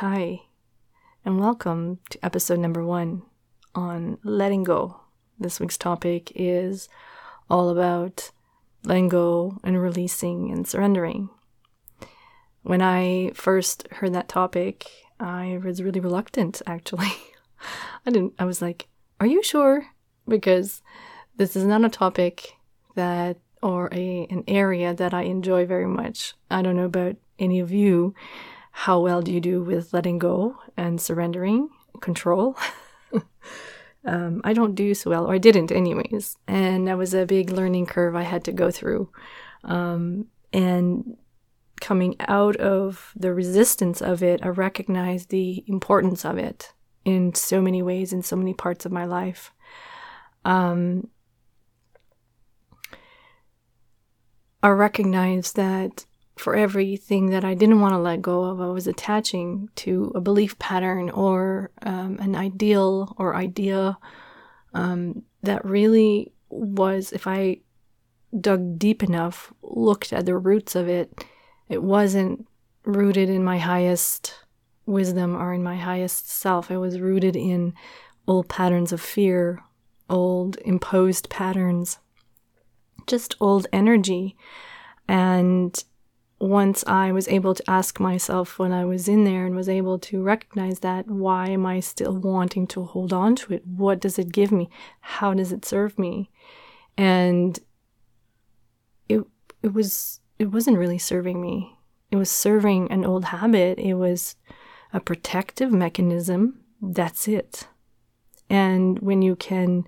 Hi, and welcome to episode number one on letting go. This week's topic is all about letting go and releasing and surrendering. When I first heard that topic, I was really reluctant actually. I didn't I was like, "Are you sure?" Because this is not a topic that or a an area that I enjoy very much. I don't know about any of you, how well do you do with letting go and surrendering control? um, I don't do so well, or I didn't, anyways. And that was a big learning curve I had to go through. Um, and coming out of the resistance of it, I recognized the importance of it in so many ways, in so many parts of my life. Um, I recognized that for everything that I didn't want to let go of, I was attaching to a belief pattern or um, an ideal or idea um, that really was, if I dug deep enough, looked at the roots of it, it wasn't rooted in my highest wisdom or in my highest self. It was rooted in old patterns of fear, old imposed patterns, just old energy. And once I was able to ask myself when I was in there and was able to recognize that, why am I still wanting to hold on to it? What does it give me? How does it serve me? And it it was it wasn't really serving me. It was serving an old habit. It was a protective mechanism. That's it. And when you can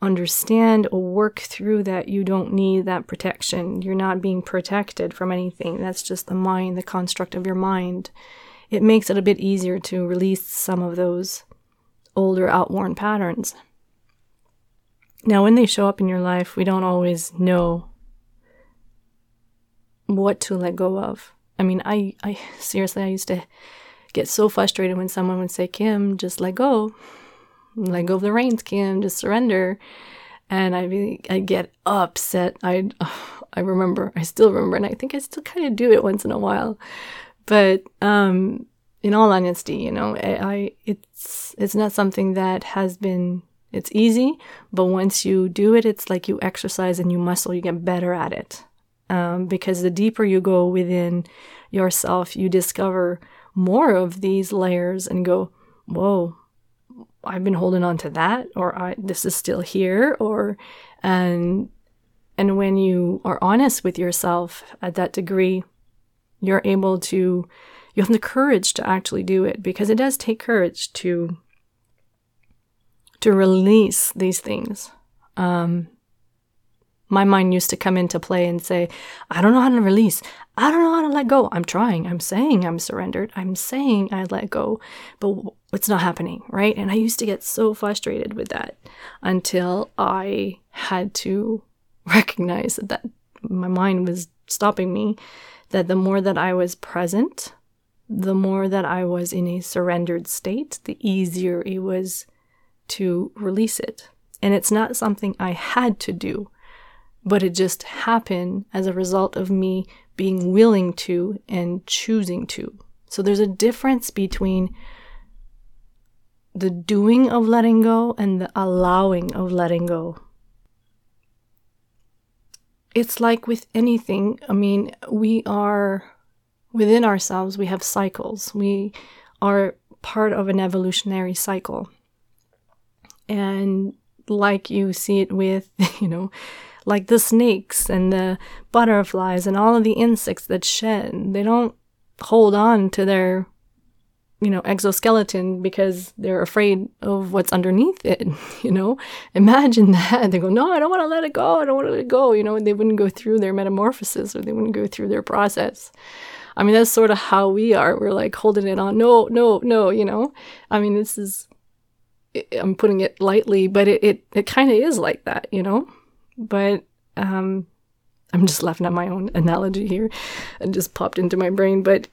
understand or work through that you don't need that protection. You're not being protected from anything. That's just the mind, the construct of your mind. It makes it a bit easier to release some of those older, outworn patterns. Now, when they show up in your life, we don't always know what to let go of. I mean, I, I seriously, I used to get so frustrated when someone would say, Kim, just let go let go of the reins, Kim, just surrender. And I really, I get upset. I, I remember, I still remember, and I think I still kind of do it once in a while. But um, in all honesty, you know, I, I, it's it's not something that has been. It's easy, but once you do it, it's like you exercise and you muscle. You get better at it. Um, because the deeper you go within yourself, you discover more of these layers and go, whoa, I've been holding on to that, or I, this is still here, or and and when you are honest with yourself at that degree, you're able to you have the courage to actually do it because it does take courage to to release these things. Um, my mind used to come into play and say, I don't know how to release. I don't know how to let go. I'm trying. I'm saying I'm surrendered. I'm saying I let go, but it's not happening, right? And I used to get so frustrated with that until I had to recognize that, that my mind was stopping me, that the more that I was present, the more that I was in a surrendered state, the easier it was to release it. And it's not something I had to do but it just happened as a result of me being willing to and choosing to. So there's a difference between the doing of letting go and the allowing of letting go. It's like with anything, I mean, we are within ourselves, we have cycles. We are part of an evolutionary cycle. And like you see it with, you know, like the snakes and the butterflies and all of the insects that shed. They don't hold on to their, you know, exoskeleton because they're afraid of what's underneath it, you know? Imagine that. They go, no, I don't want to let it go. I don't want to let it go. You know, they wouldn't go through their metamorphosis or they wouldn't go through their process. I mean, that's sort of how we are. We're like holding it on. No, no, no, you know? I mean, this is, I'm putting it lightly, but it, it, it kind of is like that, you know? But um, I'm just laughing at my own analogy here and just popped into my brain. But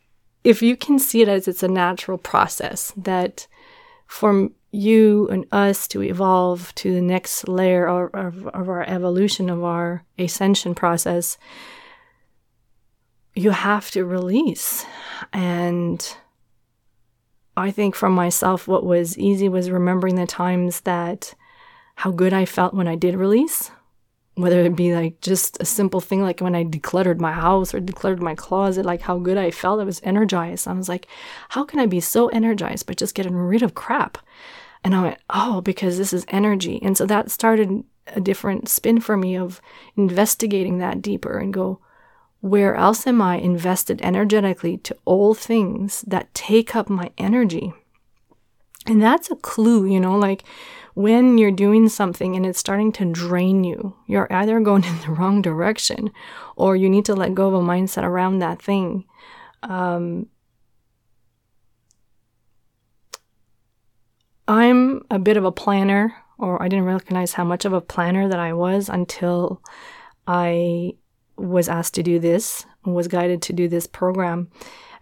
if you can see it as it's a natural process that for you and us to evolve to the next layer of, of, of our evolution, of our ascension process, you have to release. And I think for myself, what was easy was remembering the times that how good I felt when I did release, whether it be like just a simple thing like when I decluttered my house or decluttered my closet, like how good I felt. I was energized. I was like, how can I be so energized by just getting rid of crap? And I went, oh, because this is energy. And so that started a different spin for me of investigating that deeper and go, where else am I invested energetically to all things that take up my energy? And that's a clue, you know, like when you're doing something and it's starting to drain you, you're either going in the wrong direction or you need to let go of a mindset around that thing. Um, I'm a bit of a planner, or I didn't recognize how much of a planner that I was until I was asked to do this, was guided to do this program.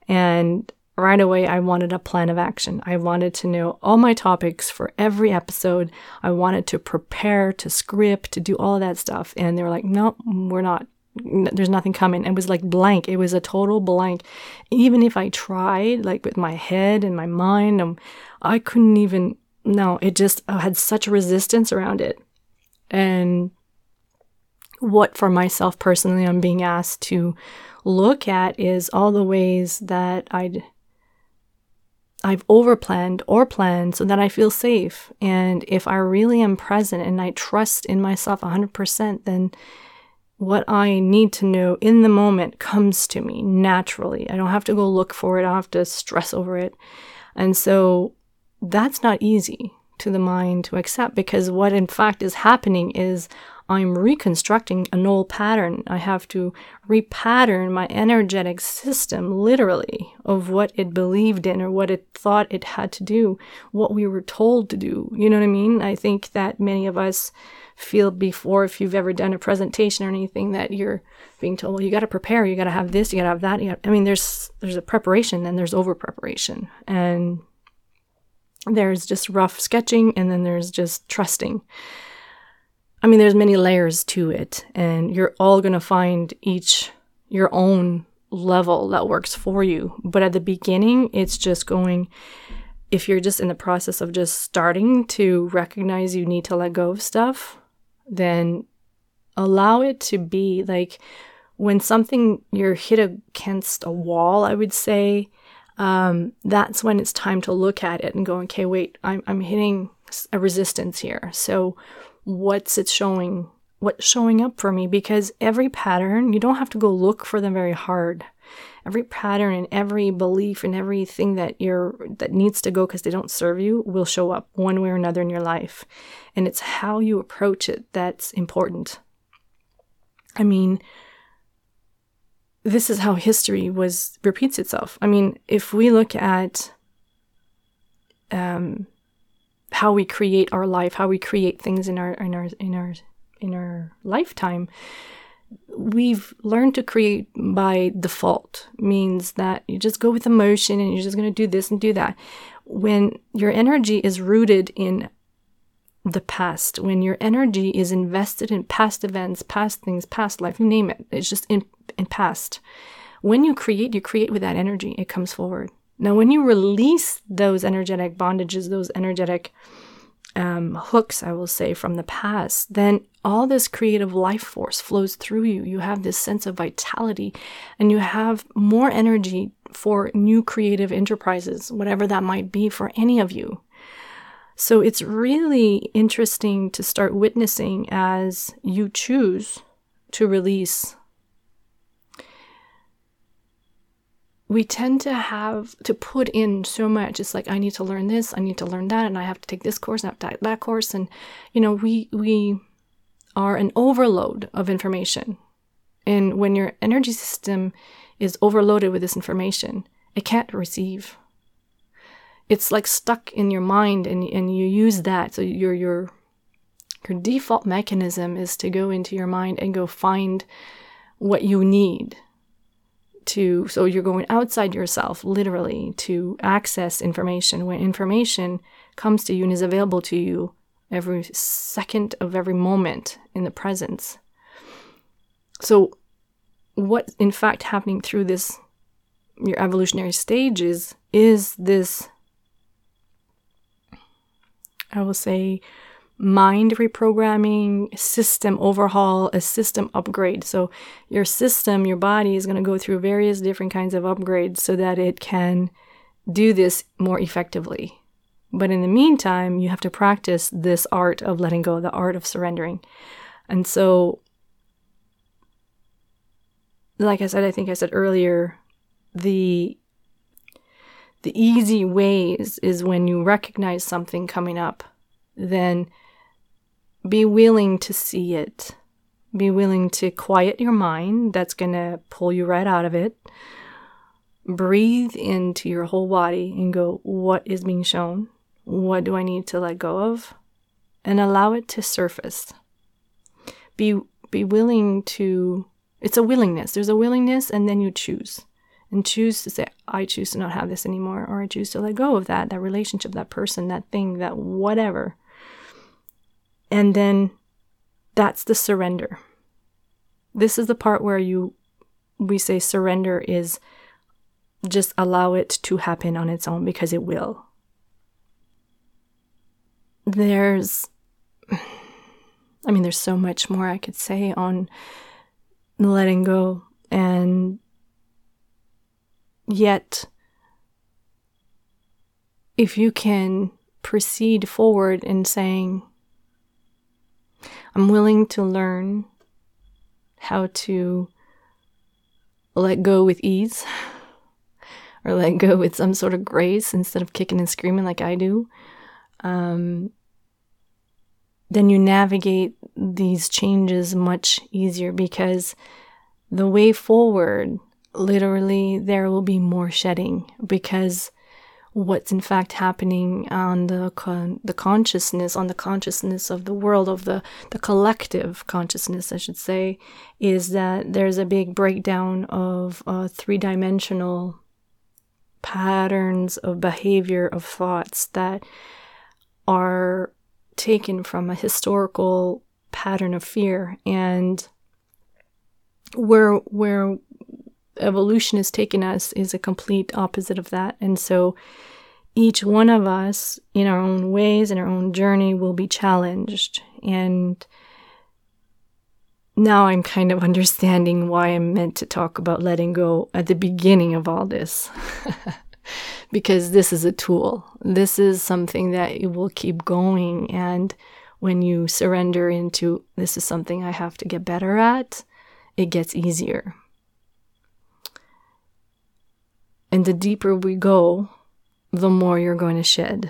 And right away, I wanted a plan of action. I wanted to know all my topics for every episode. I wanted to prepare, to script, to do all that stuff. And they were like, no, we're not. There's nothing coming. It was like blank. It was a total blank. Even if I tried, like with my head and my mind, um, I couldn't even. No, it just had such resistance around it. And what for myself personally I'm being asked to look at is all the ways that I'd I've overplanned or planned so that I feel safe. And if I really am present and I trust in myself 100%, then what I need to know in the moment comes to me naturally. I don't have to go look for it, I don't have to stress over it. And so that's not easy to the mind to accept because what in fact is happening is I'm reconstructing an old pattern. I have to repattern my energetic system literally of what it believed in or what it thought it had to do, what we were told to do. You know what I mean? I think that many of us feel before, if you've ever done a presentation or anything, that you're being told, well, you got to prepare, you got to have this, you got to have that. Gotta, I mean, there's there's a preparation and there's over preparation, and there's just rough sketching, and then there's just trusting. I mean, there's many layers to it, and you're all going to find each your own level that works for you. But at the beginning, it's just going, if you're just in the process of just starting to recognize you need to let go of stuff, then allow it to be like when something you're hit against a wall, I would say, um, that's when it's time to look at it and go, okay, wait, I'm, I'm hitting a resistance here. So, what's it showing what's showing up for me? Because every pattern you don't have to go look for them very hard. Every pattern and every belief and everything that you're that needs to go because they don't serve you will show up one way or another in your life. And it's how you approach it that's important. I mean this is how history was repeats itself. I mean if we look at um how we create our life, how we create things in our in our in our in our lifetime, we've learned to create by default. Means that you just go with emotion and you're just going to do this and do that. When your energy is rooted in the past, when your energy is invested in past events, past things, past life, you name it, it's just in in past. When you create, you create with that energy. It comes forward. Now, when you release those energetic bondages, those energetic um, hooks, I will say, from the past, then all this creative life force flows through you. You have this sense of vitality and you have more energy for new creative enterprises, whatever that might be for any of you. So it's really interesting to start witnessing as you choose to release we tend to have to put in so much. It's like I need to learn this, I need to learn that, and I have to take this course and I have to take that course. And you know, we we are an overload of information. And when your energy system is overloaded with this information, it can't receive. It's like stuck in your mind and, and you use that. So your your your default mechanism is to go into your mind and go find what you need to so you're going outside yourself literally to access information. When information comes to you and is available to you every second of every moment in the presence. So what's in fact happening through this your evolutionary stages is this i will say mind reprogramming, system overhaul, a system upgrade. So, your system, your body is going to go through various different kinds of upgrades so that it can do this more effectively. But in the meantime, you have to practice this art of letting go, the art of surrendering. And so, like I said, I think I said earlier, the the easy ways is when you recognize something coming up, then be willing to see it. Be willing to quiet your mind. That's going to pull you right out of it. Breathe into your whole body and go, what is being shown? What do I need to let go of? And allow it to surface. Be, be willing to, it's a willingness. There's a willingness, and then you choose and choose to say, I choose to not have this anymore, or I choose to let go of that, that relationship, that person, that thing, that whatever. And then that's the surrender. This is the part where you, we say surrender is just allow it to happen on its own because it will. There's, I mean, there's so much more I could say on letting go and Yet, if you can proceed forward in saying, I'm willing to learn how to let go with ease or let go with some sort of grace instead of kicking and screaming like I do, um, then you navigate these changes much easier because the way forward literally there will be more shedding because what's in fact happening on the con- the consciousness on the consciousness of the world of the the collective consciousness I should say is that there's a big breakdown of uh, three-dimensional patterns of behavior of thoughts that are taken from a historical pattern of fear. And where where evolution has taken us is a complete opposite of that. And so each one of us, in our own ways, in our own journey, will be challenged. And now I'm kind of understanding why I'm meant to talk about letting go at the beginning of all this. because this is a tool. This is something that will keep going. And when you surrender into this is something I have to get better at, it gets easier. And the deeper we go, the more you're going to shed.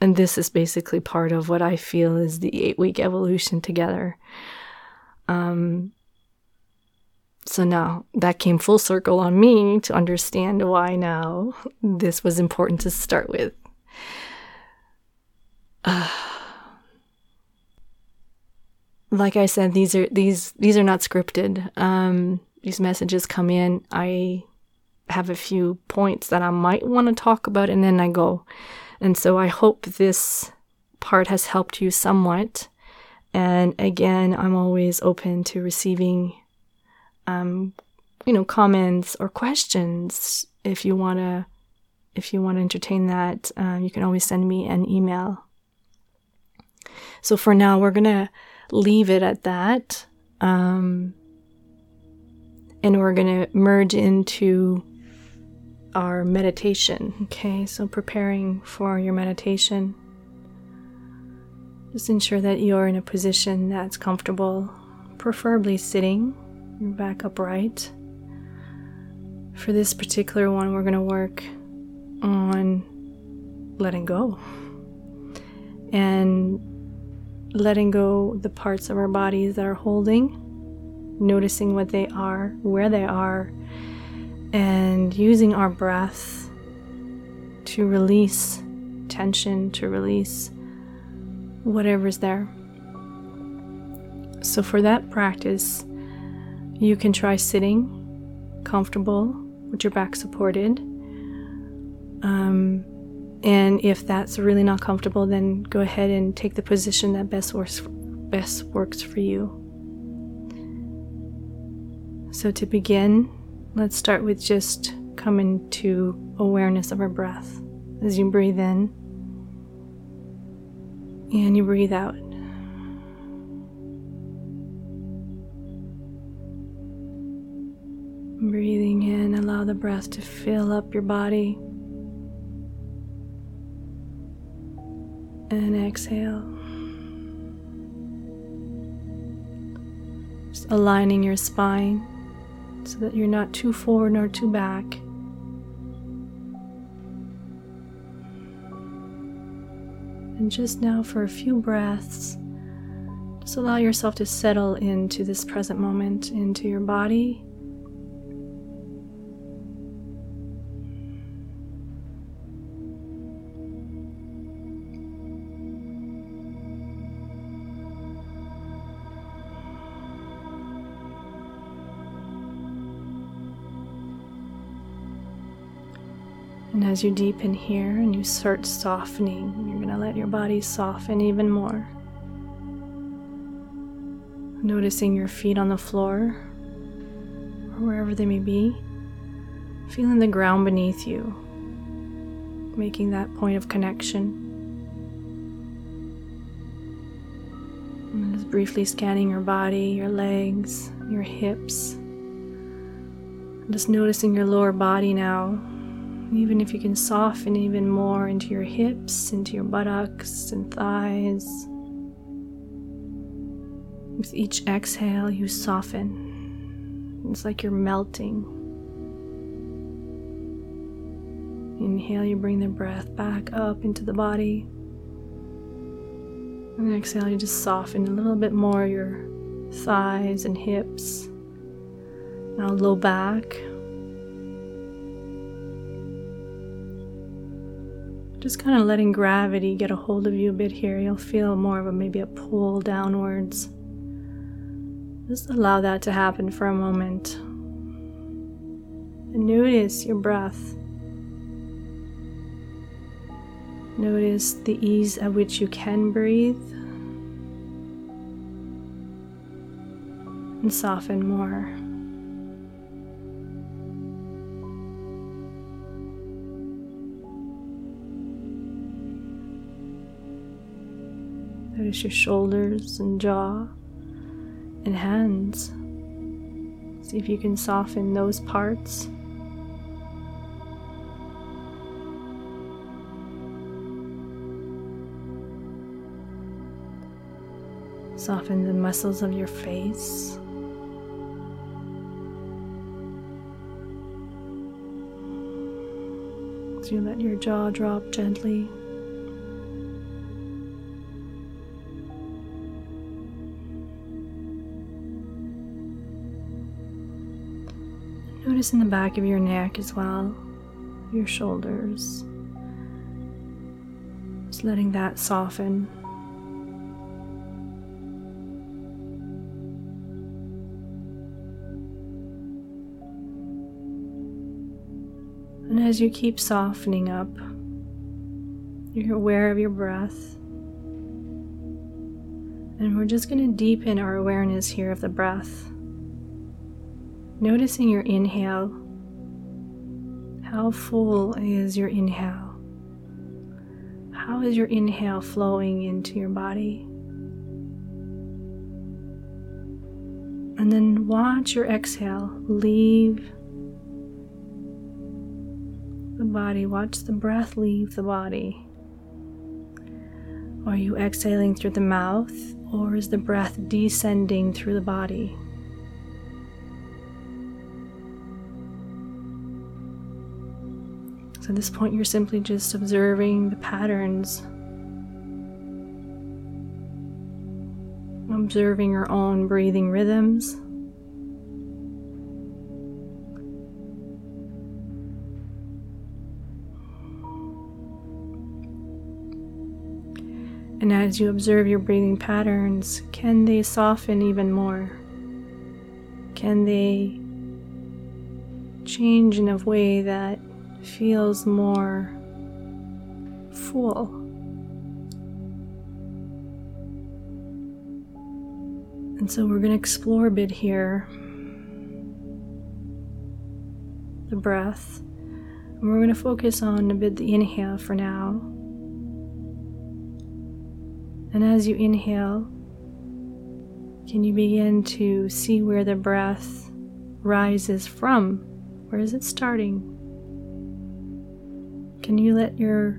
And this is basically part of what I feel is the eight week evolution together. Um, so now that came full circle on me to understand why now this was important to start with. Uh, like I said, these are these these are not scripted. Um, these messages come in. I have a few points that I might want to talk about, and then I go. And so I hope this part has helped you somewhat. And again, I'm always open to receiving, um, you know, comments or questions. If you wanna, if you want to entertain that, um, you can always send me an email. So for now, we're gonna leave it at that, um, and we're gonna merge into our meditation. Okay, so preparing for your meditation. Just ensure that you're in a position that's comfortable, preferably sitting, your back upright. For this particular one, we're going to work on letting go and letting go the parts of our bodies that are holding, noticing what they are, where they are, and using our breath to release tension, to release whatever's there. So, for that practice, you can try sitting comfortable with your back supported. Um, and if that's really not comfortable, then go ahead and take the position that best works, best works for you. So, to begin, Let's start with just coming to awareness of our breath as you breathe in And you breathe out. Breathing in, allow the breath to fill up your body. And exhale. Just aligning your spine so that you're not too forward nor too back. And just now, for a few breaths, just allow yourself to settle into this present moment, into your body as you deepen here and you start softening, you're going to let your body soften even more. Noticing your feet on the floor or wherever they may be, feeling the ground beneath you, making that point of connection. And just briefly scanning your body, your legs, your hips. Just noticing your lower body now even if you can soften even more into your hips, into your buttocks and thighs. With each exhale, you soften. It's like you're melting. Inhale, you bring the breath back up into the body. And exhale, you just soften a little bit more your thighs and hips. Now, low back, Just kind of letting gravity get a hold of you a bit here. You'll feel more of a maybe a pull downwards. Just allow that to happen for a moment. And notice your breath. Notice the ease at which you can breathe. And soften more. Notice your shoulders and jaw and hands. See if you can soften those parts. Soften the muscles of your face. So you let your jaw drop gently. Notice in the back of your neck as well, your shoulders. Just letting that soften. And as you keep softening up, you're aware of your breath. And we're just going to deepen our awareness here of the breath. Noticing your inhale. How full is your inhale? How is your inhale flowing into your body? And then watch your exhale leave the body. Watch the breath leave the body. Are you exhaling through the mouth or is the breath descending through the body? At this point, you're simply just observing the patterns, observing your own breathing rhythms. And as you observe your breathing patterns, can they soften even more? Can they change in a way that feels more full. And so we're going to explore a bit here the breath. And we're going to focus on a bit the inhale for now. And as you inhale, can you begin to see where the breath rises from? Where is it starting? Can you let your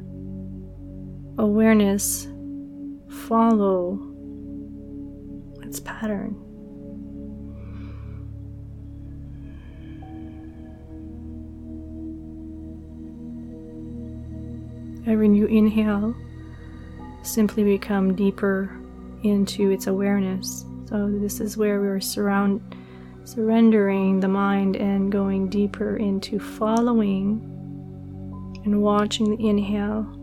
awareness follow its pattern? Every new inhale, simply become deeper into its awareness. So, this is where we're surround, surrendering the mind and going deeper into following and watching the inhale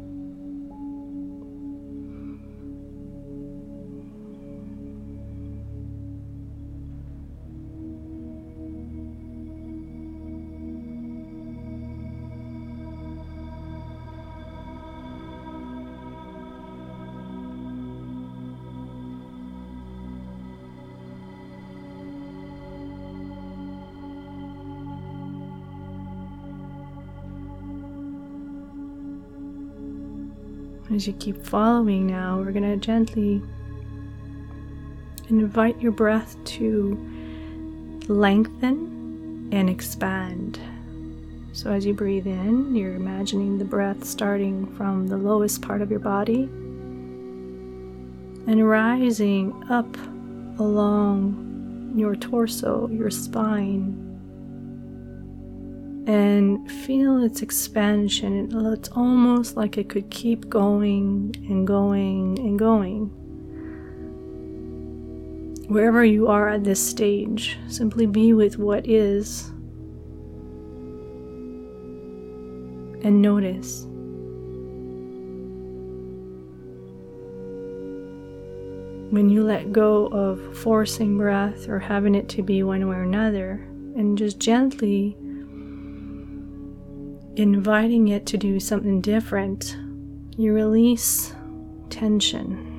As you keep following now, we're going to gently invite your breath to lengthen and expand. So, as you breathe in, you're imagining the breath starting from the lowest part of your body and rising up along your torso, your spine, and feel its expansion. It's almost like it could keep going and going and going. Wherever you are at this stage, simply be with what is and notice. When you let go of forcing breath or having it to be one way or another, and just gently inviting it to do something different, you release tension.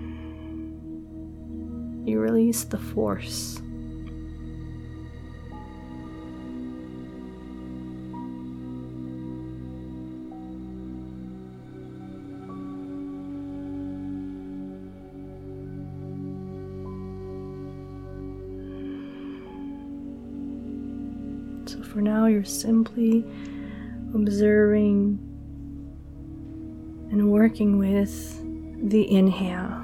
You release the force. So for now, you're simply observing and working with the inhale.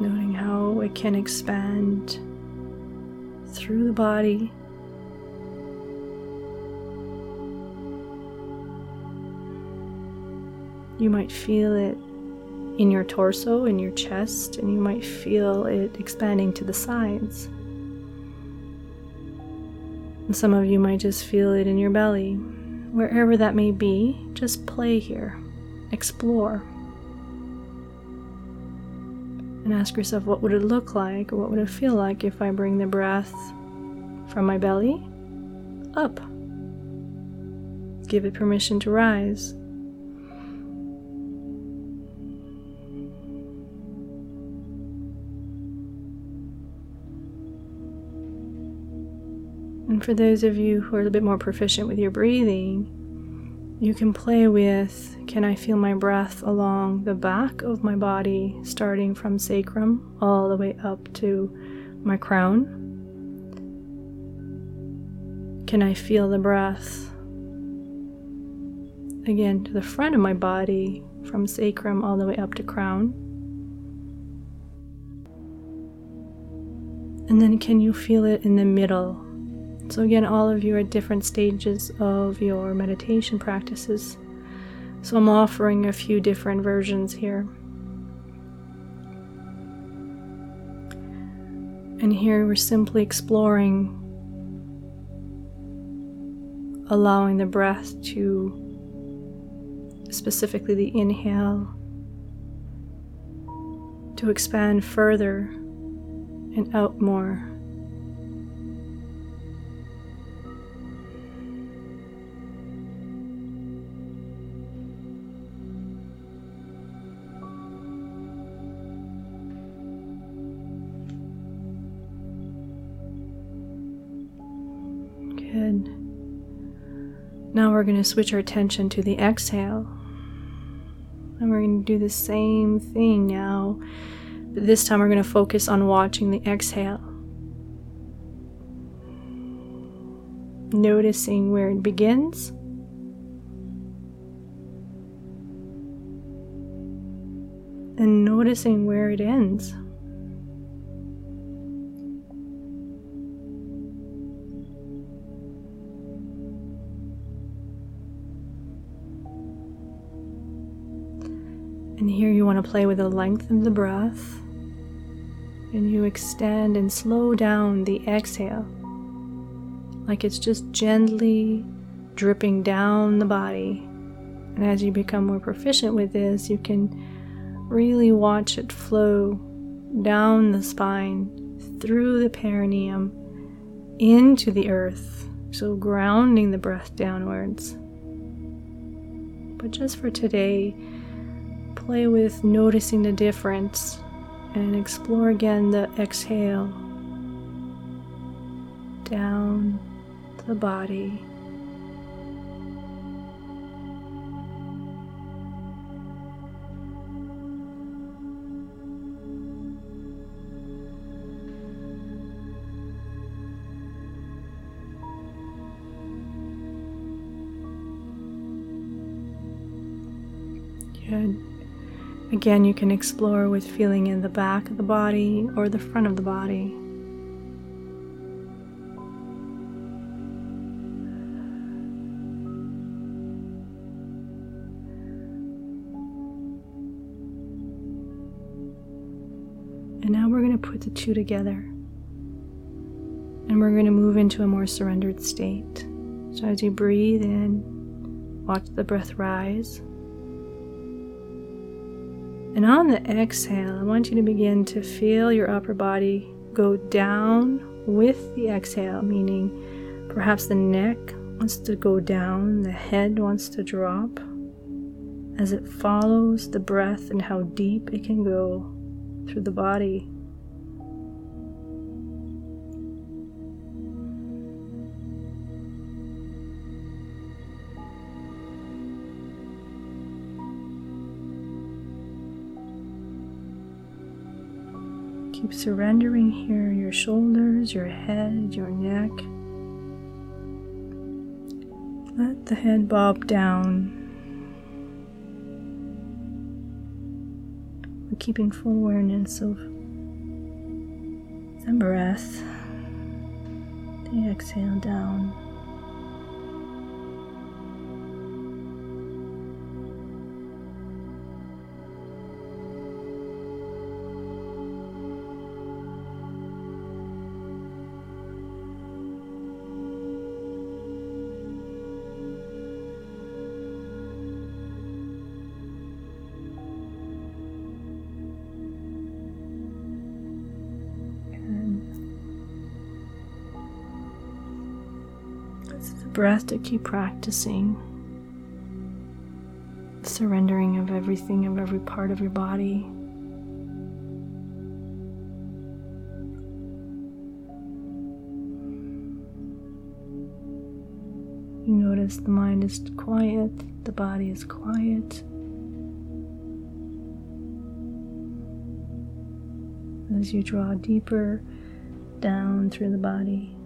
Noting how it can expand through the body. You might feel it in your torso, in your chest, and you might feel it expanding to the sides. And some of you might just feel it in your belly. Wherever that may be, just play here, explore. And ask yourself what would it look like what would it feel like if I bring the breath from my belly up? Give it permission to rise. For those of you who are a bit more proficient with your breathing, you can play with can I feel my breath along the back of my body, starting from sacrum all the way up to my crown? Can I feel the breath again to the front of my body, from sacrum all the way up to crown? And then can you feel it in the middle so, again, all of you are at different stages of your meditation practices. So, I'm offering a few different versions here. And here we're simply exploring, allowing the breath to, specifically the inhale, to expand further and out more. Now we're going to switch our attention to the exhale. And we're going to do the same thing now. But this time we're going to focus on watching the exhale. Noticing where it begins. And noticing where it ends. And here you want to play with the length of the breath. And you extend and slow down the exhale, like it's just gently dripping down the body. And as you become more proficient with this, you can really watch it flow down the spine, through the perineum, into the earth. So, grounding the breath downwards. But just for today, play with noticing the difference and explore again the exhale down the body. Good. Again, you can explore with feeling in the back of the body or the front of the body. And now we're going to put the two together. And we're going to move into a more surrendered state. So as you breathe in, watch the breath rise. And on the exhale, I want you to begin to feel your upper body go down with the exhale, meaning perhaps the neck wants to go down, the head wants to drop as it follows the breath and how deep it can go through the body. Surrendering here your shoulders, your head, your neck. Let the head bob down. We're keeping full awareness of the breath. The exhale down. Breath to keep practicing. Surrendering of everything, of every part of your body. You notice the mind is quiet, the body is quiet. As you draw deeper down through the body.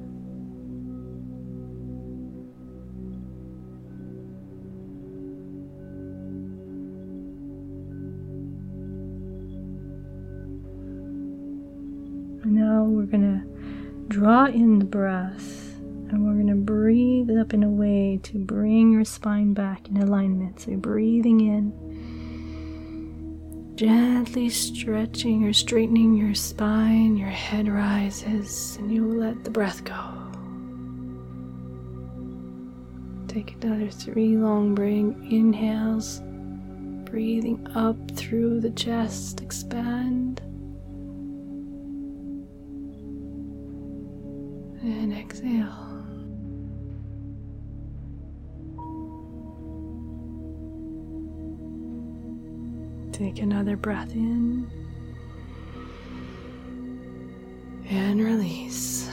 In the breath and we're going to breathe up in a way to bring your spine back in alignment. So you're breathing in, gently stretching or straightening your spine, your head rises, and you let the breath go. Take another three long bring inhales, breathing up through the chest, expand. Take another breath in and release.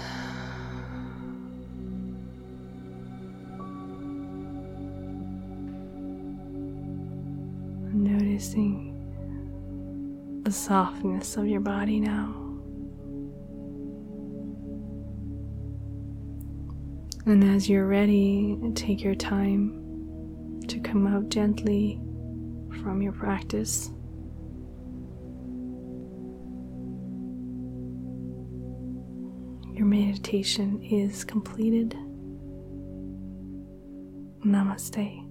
noticing the softness of your body now. And as you're ready, take your time to come out gently from your practice. Meditation is completed. Namaste.